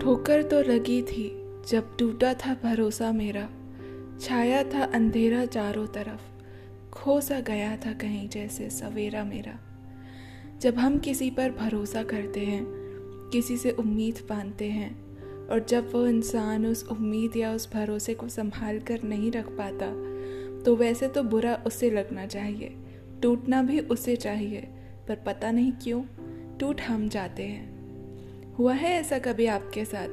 ठोकर तो लगी थी, जब टूटा था भरोसा मेरा। छाया था अंधेरा चारों तरफ़। खो सा गया था कहीं जैसे सवेरा मेरा। जब हम किसी पर भरोसा करते हैं, किसी से उम्मीद बांधते हैं, और जब वो इंसान उस उम्मीद या उस भरोसे को संभाल कर नहीं रख पाता तो वैसे तो बुरा उसे लगना चाहिए। टूटना भी उसे चाहिए, पर पता नहीं क्यों, टूट हम जाते हैं। हुआ है ऐसा कभी आपके साथ?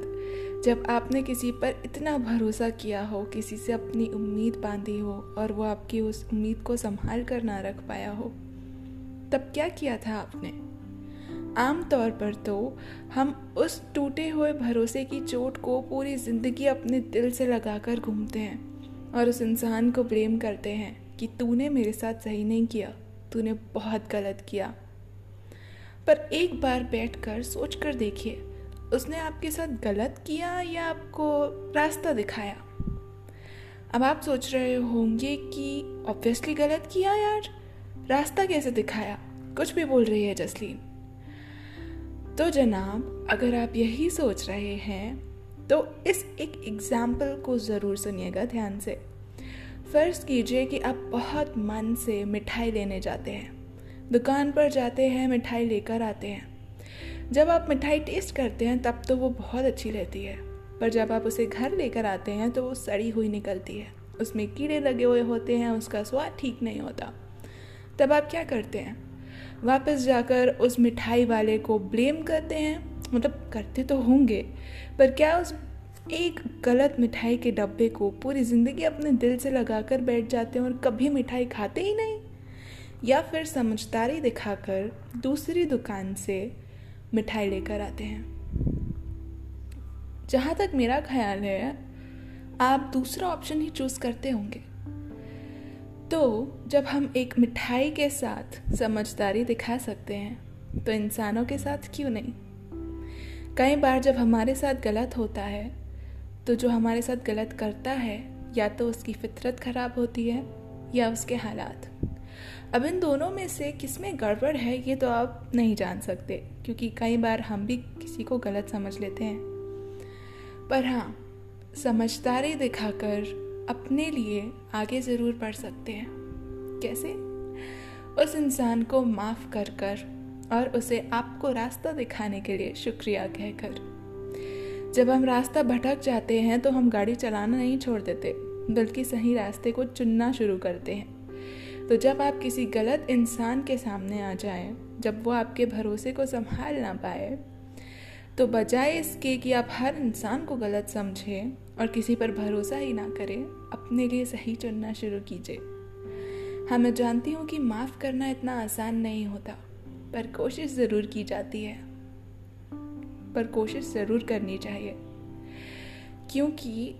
जब आपने किसी पर इतना भरोसा किया हो, किसी से अपनी उम्मीद बांधी हो और वो आपकी उस उम्मीद को संभाल कर ना रख पाया हो, तब क्या किया था आपने? आम तौर पर तो हम उस टूटे हुए भरोसे की चोट को पूरी ज़िंदगी अपने दिल से लगाकर घूमते हैं और उस इंसान को ब्लेम करते हैं कि तूने मेरे साथ सही नहीं किया, तूने बहुत गलत किया। पर एक बार बैठकर सोच कर देखिए, उसने आपके साथ गलत किया या आपको रास्ता दिखाया? अब आप सोच रहे होंगे कि ऑब्वियसली गलत किया यार, रास्ता कैसे दिखाया? कुछ भी बोल रही है जसलीन। तो जनाब, अगर आप यही सोच रहे हैं तो इस एक एग्ज़ाम्पल को ज़रूर सुनिएगा ध्यान से। फ़र्ज़ कीजिए कि आप बहुत मन से मिठाई लेने जाते हैं। दुकान पर जाते हैं, मिठाई लेकर आते हैं। जब आप मिठाई टेस्ट करते हैं, तब तो वो बहुत अच्छी रहती है। पर जब आप उसे घर लेकर आते हैं तो वो सड़ी हुई निकलती है। उसमें कीड़े लगे हुए होते हैं, उसका स्वाद ठीक नहीं होता। तब आप क्या करते हैं? वापस जाकर उस मिठाई वाले को ब्लेम करते हैं। मतलब करते तो होंगे, पर क्या उस एक गलत मिठाई के डब्बे को पूरी ज़िंदगी अपने दिल से लगाकर बैठ जाते हैं और कभी मिठाई खाते ही नहीं? या फिर समझदारी दिखाकर दूसरी दुकान से मिठाई लेकर आते हैं। जहाँ तक मेरा ख्याल है, आप दूसरा ऑप्शन ही चूज़ करते होंगे। तो जब हम एक मिठाई के साथ समझदारी दिखा सकते हैं तो इंसानों के साथ क्यों नहीं? कई बार जब हमारे साथ गलत होता है तो जो हमारे साथ गलत करता है, या तो उसकी फितरत खराब होती है, या उसके हालात। अब इन दोनों में से किसमें गड़बड़ है, ये तो आप नहीं जान सकते, क्योंकि कई बार हम भी किसी को गलत समझ लेते हैं। पर हाँ समझदारी दिखाकर अपने लिए आगे ज़रूर बढ़ सकते हैं। कैसे? उस इंसान को माफ़ कर कर और उसे आपको रास्ता दिखाने के लिए शुक्रिया कहकर। जब हम रास्ता भटक जाते हैं तो हम गाड़ी चलाना नहीं छोड़ देते, बल्कि सही रास्ते को चुनना शुरू करते हैं। तो जब आप किसी गलत इंसान के सामने आ जाएँ, जब वो आपके भरोसे को संभाल ना पाए तो बजाय इसके कि आप हर इंसान को गलत समझें और किसी पर भरोसा ही ना करें अपने लिए सही चुनना शुरू कीजिए। हाँ मैं जानती हूँ कि माफ़ करना इतना आसान नहीं होता पर कोशिश ज़रूर की जाती है। पर कोशिश ज़रूर करनी चाहिए क्योंकि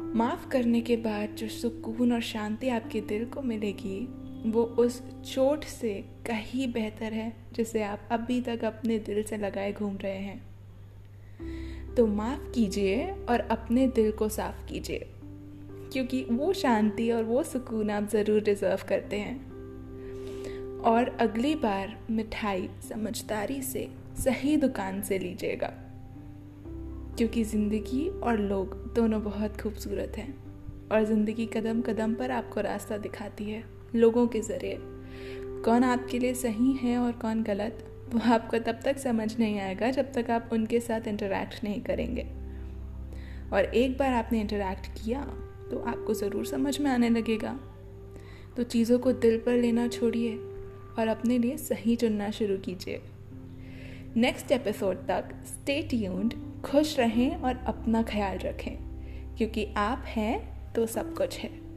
माफ़ करने के बाद जो सुकून और शांति आपके दिल को मिलेगी वो उस चोट से कहीं बेहतर है जिसे आप अभी तक अपने दिल से लगाए घूम रहे हैं। तो माफ़ कीजिए और अपने दिल को साफ़ कीजिए, क्योंकि वो शांति और वो सुकून आप ज़रूर डिज़र्व करते हैं। और अगली बार मिठाई समझदारी से सही दुकान से लीजिएगा, क्योंकि ज़िंदगी और लोग दोनों बहुत खूबसूरत हैं और ज़िंदगी कदम कदम पर आपको रास्ता दिखाती है। लोगों के ज़रिए। कौन आपके लिए सही है और कौन गलत, वो आपको तब तक समझ नहीं आएगा जब तक आप उनके साथ इंटरेक्ट नहीं करेंगे। और एक बार आपने इंटरेक्ट किया तो आपको ज़रूर समझ में आने लगेगा। तो चीज़ों को दिल पर लेना छोड़िए और अपने लिए सही चुनना शुरू कीजिए। नेक्स्ट एपिसोड तक स्टे ट्यून्ड खुश रहें और अपना ख्याल रखें, क्योंकि आप हैं तो सब कुछ है।